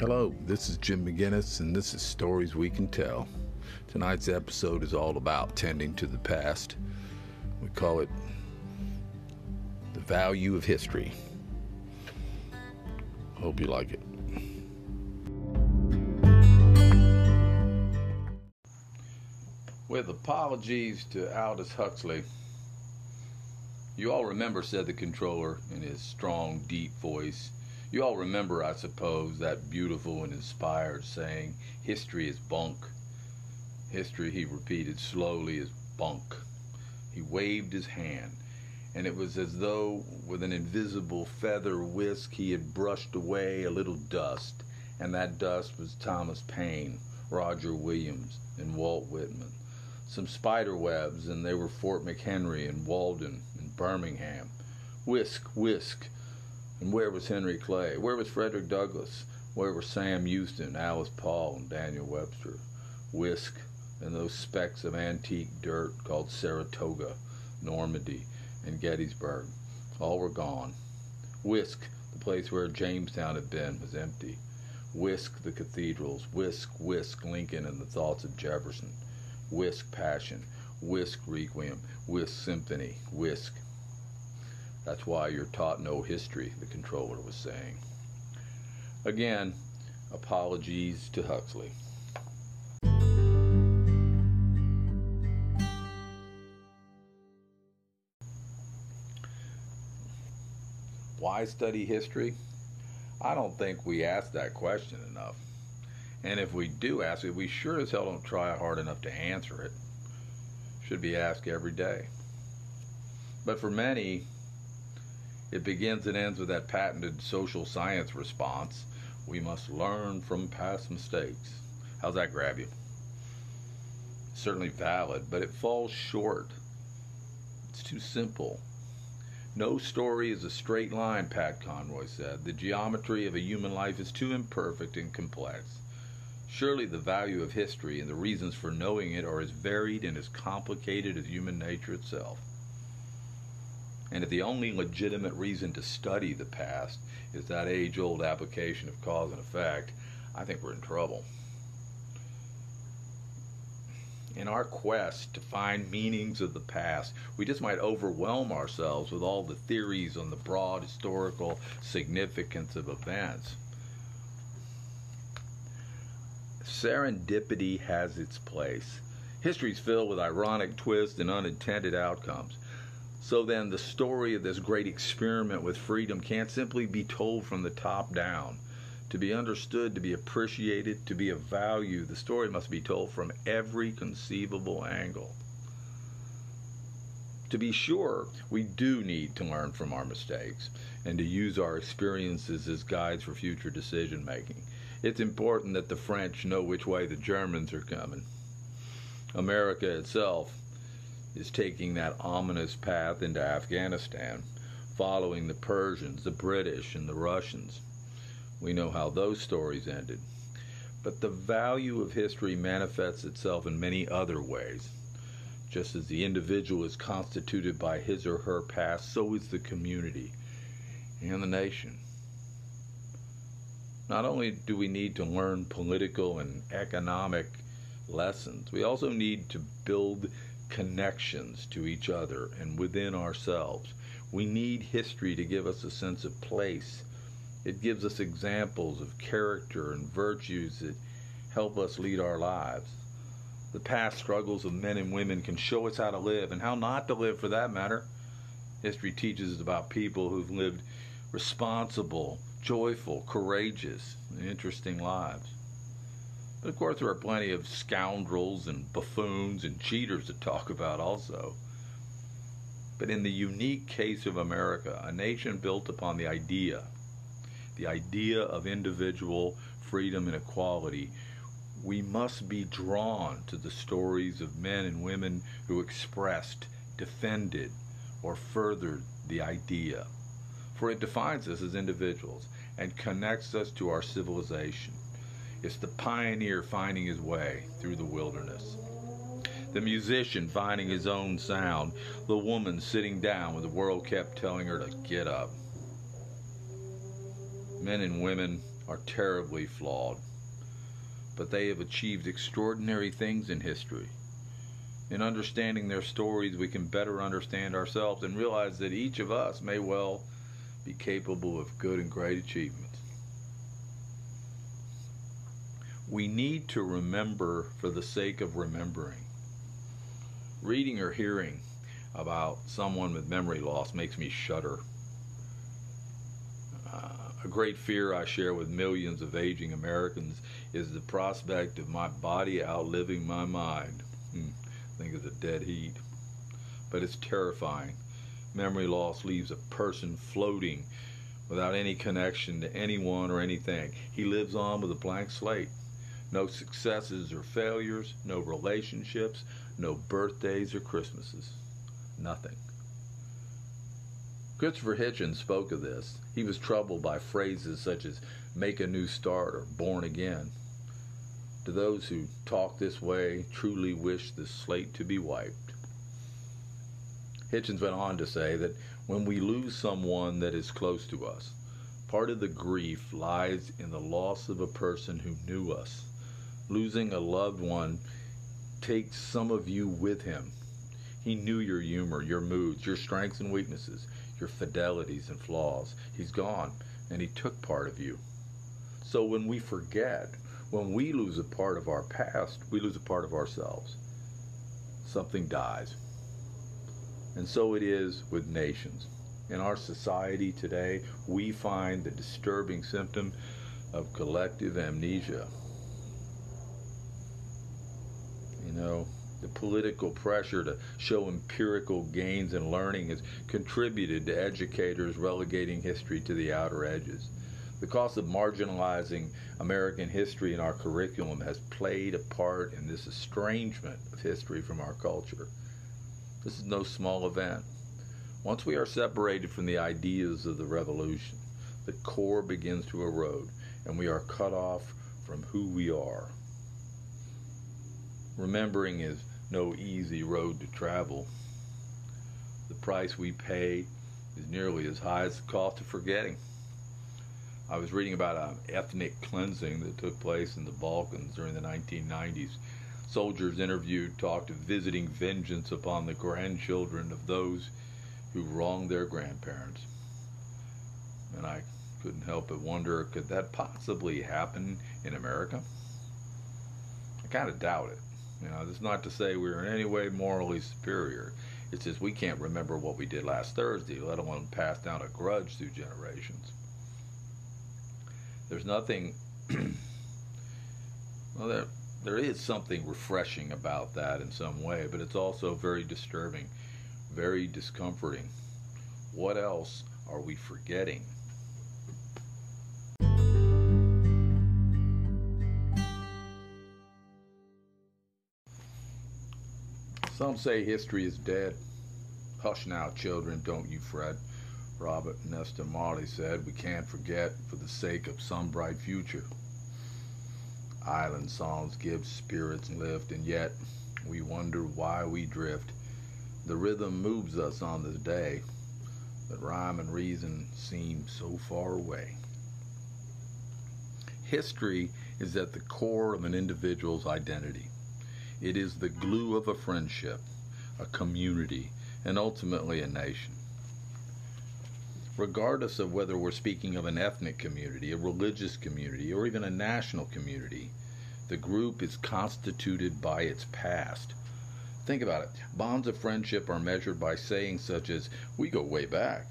Hello, this is Jim McGinnis, and this is Stories We Can Tell. Tonight's episode is all about tending to the past. We call it The Value of History. Hope you like it. With apologies to Aldous Huxley, you all remember, said the controller in his strong, deep voice. You all remember, I suppose, that beautiful and inspired saying, History is bunk. History, he repeated slowly, is bunk. He waved his hand, and it was as though with an invisible feather whisk he had brushed away a little dust, and that dust was Thomas Paine, Roger Williams, and Walt Whitman. Some spider webs, and they were Fort McHenry and Walden and Birmingham. Whisk, whisk. And where was Henry Clay? Where was Frederick Douglass? Where were Sam Houston, Alice Paul, and Daniel Webster? Whisk, and those specks of antique dirt called Saratoga, Normandy, and Gettysburg. All were gone. Whisk, the place where Jamestown had been, was empty. Whisk the cathedrals. Whisk, whisk Lincoln and the thoughts of Jefferson. Whisk passion. Whisk requiem. Whisk symphony. Whisk. That's why you're taught no history, the controller was saying. Again, apologies to Huxley. Why study history? I don't think we ask that question enough. And if we do ask it, we sure as hell don't try hard enough to answer it. Should be asked every day. But for many, it begins and ends with that patented social science response we must learn from past mistakes. How's that grab you? Certainly valid, but it falls short. It's too simple. No story is a straight line, Pat Conroy said. The geometry of a human life is too imperfect and complex. Surely the value of history and the reasons for knowing it are as varied and as complicated as human nature itself. And if the only legitimate reason to study the past is that age old application of cause and effect, I think we're in trouble. In our quest to find meanings of the past, we just might overwhelm ourselves with all the theories on the broad historical significance of events. Serendipity has its place. History's filled with ironic twists and unintended outcomes. So then, the story of this great experiment with freedom can't simply be told from the top down. To be understood, to be appreciated, to be of value, the story must be told from every conceivable angle. To be sure, we do need to learn from our mistakes and to use our experiences as guides for future decision making. It's important that the French know which way the Germans are coming. America itself is taking that ominous path into Afghanistan, following the Persians, the British, and the Russians. We know how those stories ended. But the value of history manifests itself in many other ways. Just as the individual is constituted by his or her past, so is the community and the nation. Not only do we need to learn political and economic lessons, we also need to build connections to each other and within ourselves. We need history to give us a sense of place. It gives us examples of character and virtues that help us lead our lives. The past struggles of men and women can show us how to live and how not to live for that matter. History teaches us about people who've lived responsible, joyful, courageous, and interesting lives. But of course, there are plenty of scoundrels and buffoons and cheaters to talk about also. But in the unique case of America, a nation built upon the idea, the idea of individual freedom and equality, we must be drawn to the stories of men and women who expressed, defended, or furthered the idea. For it defines us as individuals and connects us to our civilization. It's the pioneer finding his way through the wilderness. The musician finding his own sound. The woman sitting down when the world kept telling her to get up. Men and women are terribly flawed, but they have achieved extraordinary things in history. In understanding their stories, we can better understand ourselves and realize that each of us may well be capable of good and great achievements. We need to remember for the sake of remembering. Reading or hearing about someone with memory loss makes me shudder. Uh, a great fear I share with millions of aging Americans is the prospect of my body outliving my mind. Hmm, think of the dead heat. But it's terrifying. Memory loss leaves a person floating without any connection to anyone or anything. He lives on with a blank slate. No successes or failures, no relationships, no birthdays or Christmases. Nothing. Christopher Hitchens spoke of this. He was troubled by phrases such as make a new start or born again. To those who talk this way, truly wish the slate to be wiped. Hitchens went on to say that when we lose someone that is close to us, part of the grief lies in the loss of a person who knew us losing a loved one takes some of you with him. He knew your humor, your moods, your strengths and weaknesses, your fidelities and flaws. He's gone, and he took part of you. So when we forget, when we lose a part of our past, we lose a part of ourselves. Something dies. And so it is with nations. In our society today, we find the disturbing symptom of collective amnesia. You know, the political pressure to show empirical gains in learning has contributed to educators relegating history to the outer edges. The cost of marginalizing American history in our curriculum has played a part in this estrangement of history from our culture. This is no small event. Once we are separated from the ideas of the revolution, the core begins to erode, and we are cut off from who we are. Remembering is no easy road to travel. The price we pay is nearly as high as the cost of forgetting. I was reading about an ethnic cleansing that took place in the Balkans during the 1990s. Soldiers interviewed talked of visiting vengeance upon the grandchildren of those who wronged their grandparents. And I couldn't help but wonder could that possibly happen in America? I kind of doubt it. You know, that's not to say we're in any way morally superior. It's just we can't remember what we did last Thursday, let alone pass down a grudge through generations. There's nothing. well, there there is something refreshing about that in some way, but it's also very disturbing, very discomforting. What else are we forgetting? Some say history is dead. Hush now, children, don't you fret. Robert Nesta Marley said, We can't forget for the sake of some bright future. Island songs give spirits lift, and yet we wonder why we drift. The rhythm moves us on this day, but rhyme and reason seem so far away. History is at the core of an individual's identity. It is the glue of a friendship, a community, and ultimately a nation. Regardless of whether we're speaking of an ethnic community, a religious community, or even a national community, the group is constituted by its past. Think about it. Bonds of friendship are measured by sayings such as, we go way back.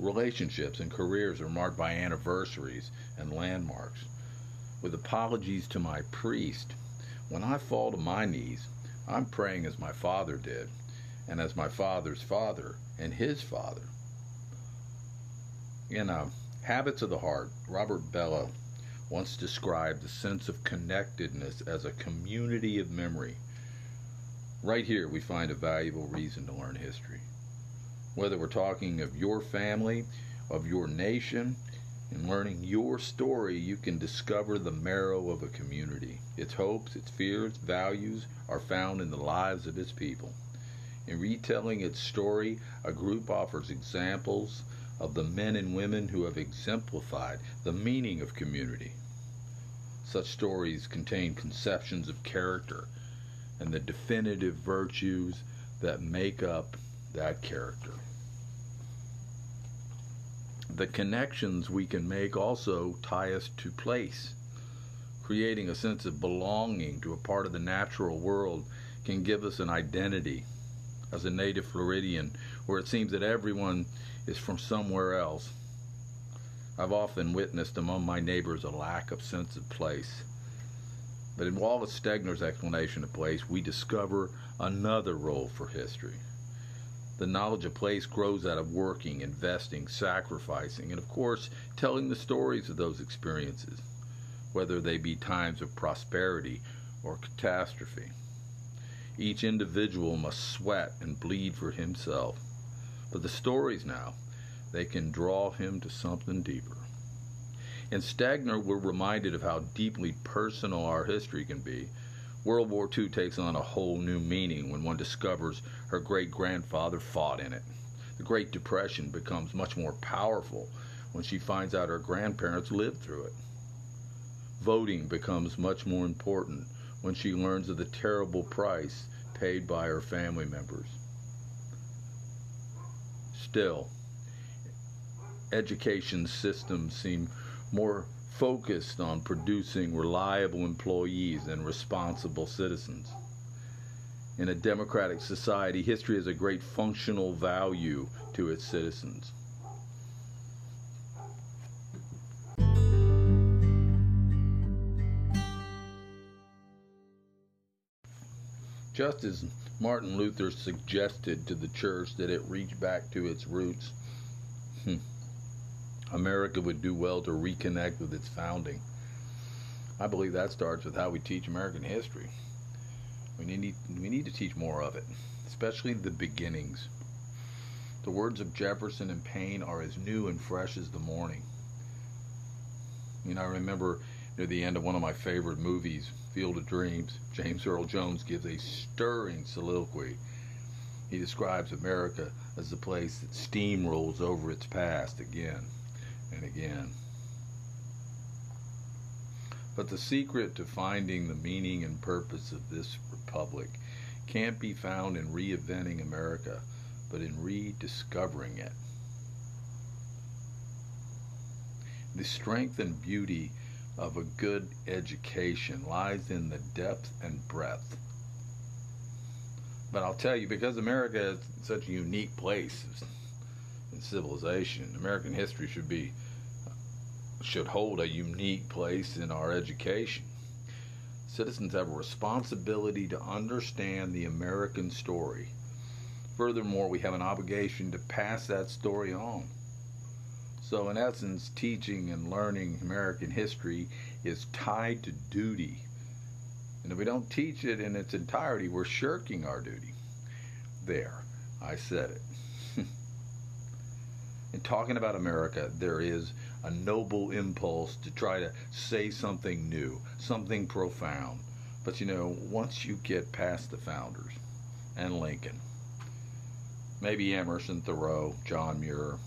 Relationships and careers are marked by anniversaries and landmarks. With apologies to my priest, when I fall to my knees, I'm praying as my father did, and as my father's father and his father. In uh, Habits of the Heart, Robert Bellah once described the sense of connectedness as a community of memory. Right here, we find a valuable reason to learn history. Whether we're talking of your family, of your nation, in learning your story, you can discover the marrow of a community. Its hopes, its fears, values are found in the lives of its people. In retelling its story, a group offers examples of the men and women who have exemplified the meaning of community. Such stories contain conceptions of character and the definitive virtues that make up that character. The connections we can make also tie us to place. Creating a sense of belonging to a part of the natural world can give us an identity. As a native Floridian, where it seems that everyone is from somewhere else, I've often witnessed among my neighbors a lack of sense of place. But in Wallace Stegner's explanation of place, we discover another role for history. The knowledge of place grows out of working, investing, sacrificing, and of course, telling the stories of those experiences, whether they be times of prosperity or catastrophe. Each individual must sweat and bleed for himself. But the stories now, they can draw him to something deeper. In Stegner, we're reminded of how deeply personal our history can be. World War II takes on a whole new meaning when one discovers her great grandfather fought in it. The Great Depression becomes much more powerful when she finds out her grandparents lived through it. Voting becomes much more important when she learns of the terrible price paid by her family members. Still, education systems seem more focused on producing reliable employees and responsible citizens. In a democratic society, history has a great functional value to its citizens. Just as Martin Luther suggested to the church that it reach back to its roots, hmm, America would do well to reconnect with its founding. I believe that starts with how we teach American history. We need, we need to teach more of it, especially the beginnings. The words of Jefferson and Paine are as new and fresh as the morning. You know, I remember near the end of one of my favorite movies, Field of Dreams, James Earl Jones gives a stirring soliloquy. He describes America as the place that steamrolls over its past again and again. But the secret to finding the meaning and purpose of this republic can't be found in reinventing America, but in rediscovering it. The strength and beauty of a good education lies in the depth and breadth. But I'll tell you, because America is such a unique place in civilization, American history should be should hold a unique place in our education. Citizens have a responsibility to understand the American story. Furthermore, we have an obligation to pass that story on. So, in essence, teaching and learning American history is tied to duty. And if we don't teach it in its entirety, we're shirking our duty. There, I said it. in talking about America, there is a noble impulse to try to say something new, something profound. But you know, once you get past the founders and Lincoln, maybe Emerson, Thoreau, John Muir,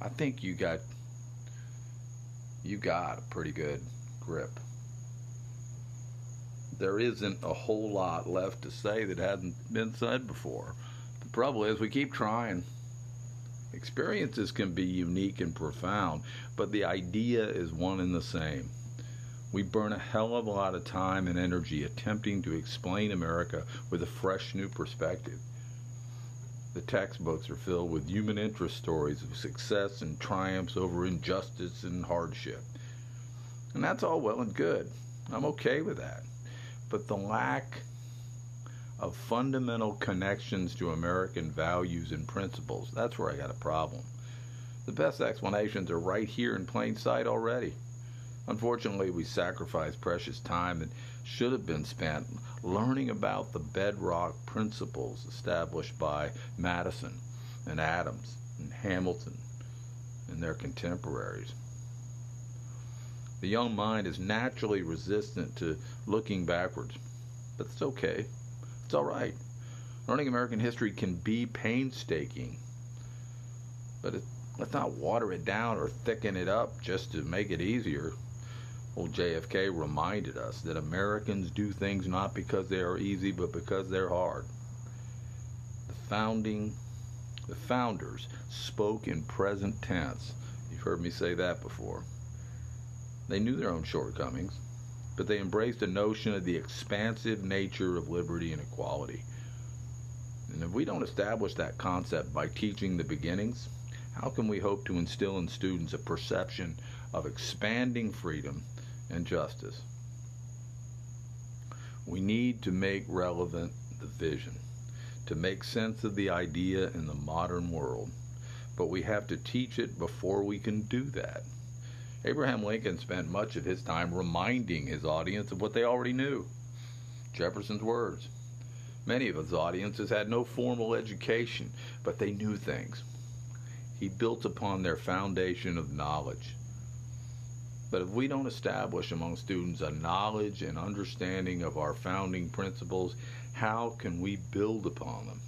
I think you got you got a pretty good grip. There isn't a whole lot left to say that hadn't been said before. The trouble is we keep trying. Experiences can be unique and profound, but the idea is one and the same. We burn a hell of a lot of time and energy attempting to explain America with a fresh new perspective. The textbooks are filled with human interest stories of success and triumphs over injustice and hardship. And that's all well and good. I'm okay with that. But the lack of fundamental connections to American values and principles, that's where I got a problem. The best explanations are right here in plain sight already. Unfortunately, we sacrifice precious time that should have been spent learning about the bedrock principles established by Madison and Adams and Hamilton and their contemporaries. The young mind is naturally resistant to looking backwards, but it's okay. It's all right. Learning American history can be painstaking, but it, Let's not water it down or thicken it up just to make it easier. Old JFK reminded us that Americans do things not because they are easy, but because they're hard. The founding, the founders spoke in present tense. You've heard me say that before. They knew their own shortcomings, but they embraced a notion of the expansive nature of liberty and equality. And if we don't establish that concept by teaching the beginnings, how can we hope to instill in students a perception of expanding freedom and justice? We need to make relevant the vision, to make sense of the idea in the modern world, but we have to teach it before we can do that. Abraham Lincoln spent much of his time reminding his audience of what they already knew. Jefferson's words. Many of his audiences had no formal education, but they knew things. He built upon their foundation of knowledge. But if we don't establish among students a knowledge and understanding of our founding principles, how can we build upon them?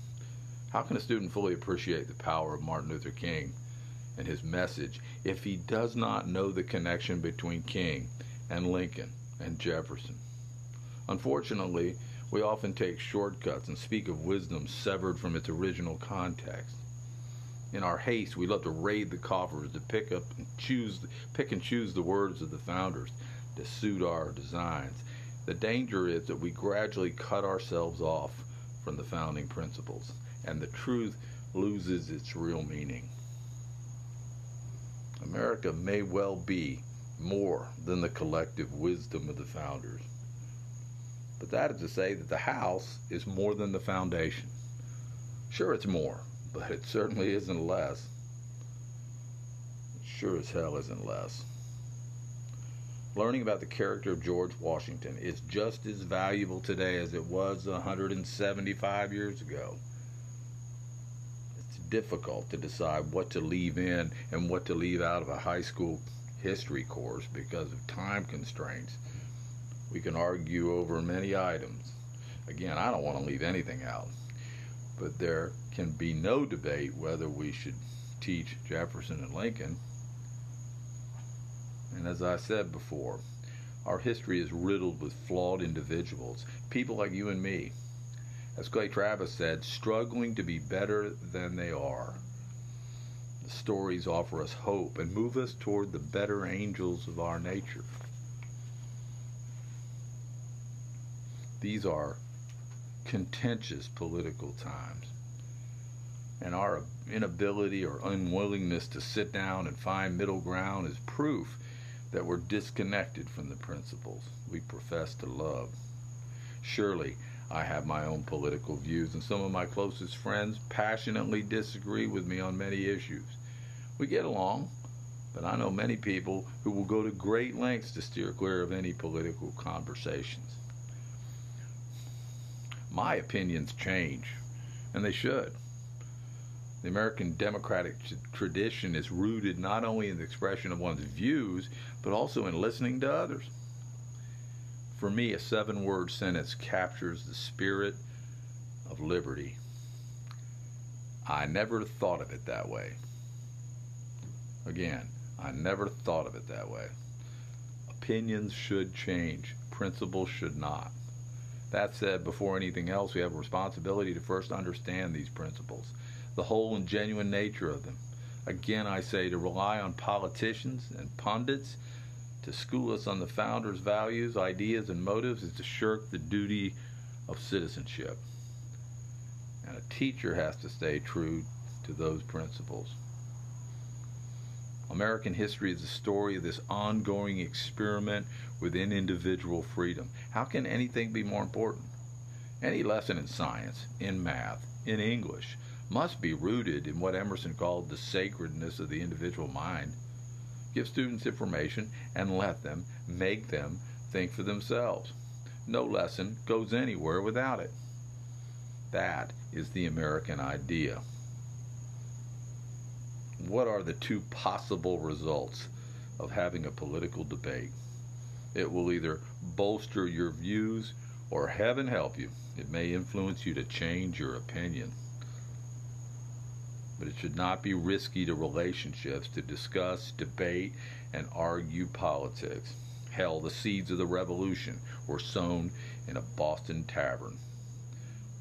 How can a student fully appreciate the power of Martin Luther King and his message if he does not know the connection between King and Lincoln and Jefferson? Unfortunately, we often take shortcuts and speak of wisdom severed from its original context in our haste, we love to raid the coffers to pick up and choose, pick and choose the words of the founders to suit our designs. The danger is that we gradually cut ourselves off from the founding principles, and the truth loses its real meaning. America may well be more than the collective wisdom of the founders. But that is to say that the house is more than the foundation. Sure, it's more but it certainly isn't less. It sure as hell isn't less. Learning about the character of George Washington is just as valuable today as it was 175 years ago. It's difficult to decide what to leave in and what to leave out of a high school history course because of time constraints. We can argue over many items. Again, I don't want to leave anything out. But there can be no debate whether we should teach Jefferson and Lincoln. And as I said before, our history is riddled with flawed individuals, people like you and me. As Clay Travis said, struggling to be better than they are. The stories offer us hope and move us toward the better angels of our nature. These are contentious political times and our inability or unwillingness to sit down and find middle ground is proof that we're disconnected from the principles we profess to love. Surely, I have my own political views, and some of my closest friends passionately disagree with me on many issues. We get along, but I know many people who will go to great lengths to steer clear of any political conversations. My opinions change, and they should. The American democratic tradition is rooted not only in the expression of one's views, but also in listening to others. For me, a seven word sentence captures the spirit of liberty. I never thought of it that way. Again, I never thought of it that way. Opinions should change, principles should not. That said, before anything else, we have a responsibility to first understand these principles the whole and genuine nature of them. Again, I say to rely on politicians and pundits to school us on the founders' values, ideas, and motives is to shirk the duty of citizenship. And a teacher has to stay true to those principles. American history is the story of this ongoing experiment within individual freedom. How can anything be more important? Any lesson in science, in math, in English, must be rooted in what Emerson called the sacredness of the individual mind. Give students information and let them make them think for themselves. No lesson goes anywhere without it. That is the American idea. What are the two possible results of having a political debate? It will either bolster your views or, heaven help you, it may influence you to change your opinion. But it should not be risky to relationships to discuss, debate, and argue politics. Hell, the seeds of the revolution were sown in a Boston tavern.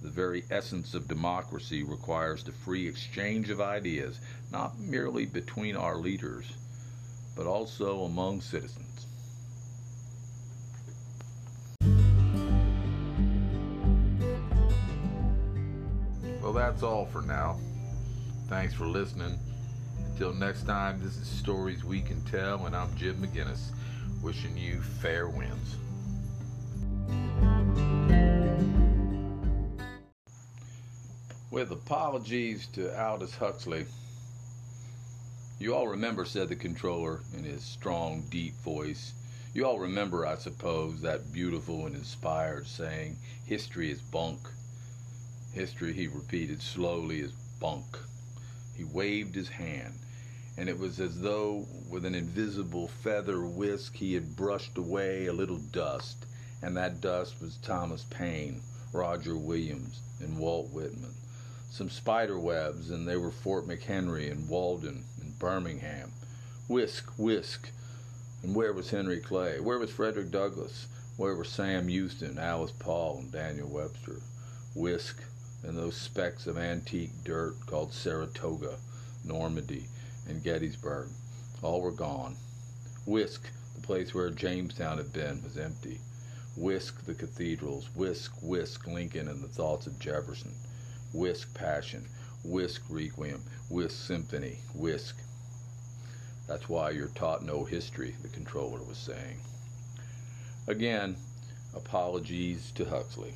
The very essence of democracy requires the free exchange of ideas, not merely between our leaders, but also among citizens. Well, that's all for now. Thanks for listening. Until next time, this is Stories We Can Tell, and I'm Jim McGinnis, wishing you fair winds. With apologies to Aldous Huxley, you all remember, said the controller in his strong, deep voice. You all remember, I suppose, that beautiful and inspired saying, History is bunk. History, he repeated slowly, is bunk. He waved his hand, and it was as though with an invisible feather whisk he had brushed away a little dust, and that dust was Thomas Paine, Roger Williams, and Walt Whitman. Some spider webs, and they were Fort McHenry and Walden and Birmingham. Whisk, whisk. And where was Henry Clay? Where was Frederick Douglass? Where were Sam Houston, Alice Paul, and Daniel Webster? Whisk, and those specks of antique dirt called Saratoga, Normandy, and Gettysburg. All were gone. Whisk, the place where Jamestown had been, was empty. Whisk the cathedrals. Whisk, whisk Lincoln and the thoughts of Jefferson. Whisk passion. Whisk requiem. Whisk symphony. Whisk. That's why you're taught no history, the controller was saying. Again, apologies to Huxley.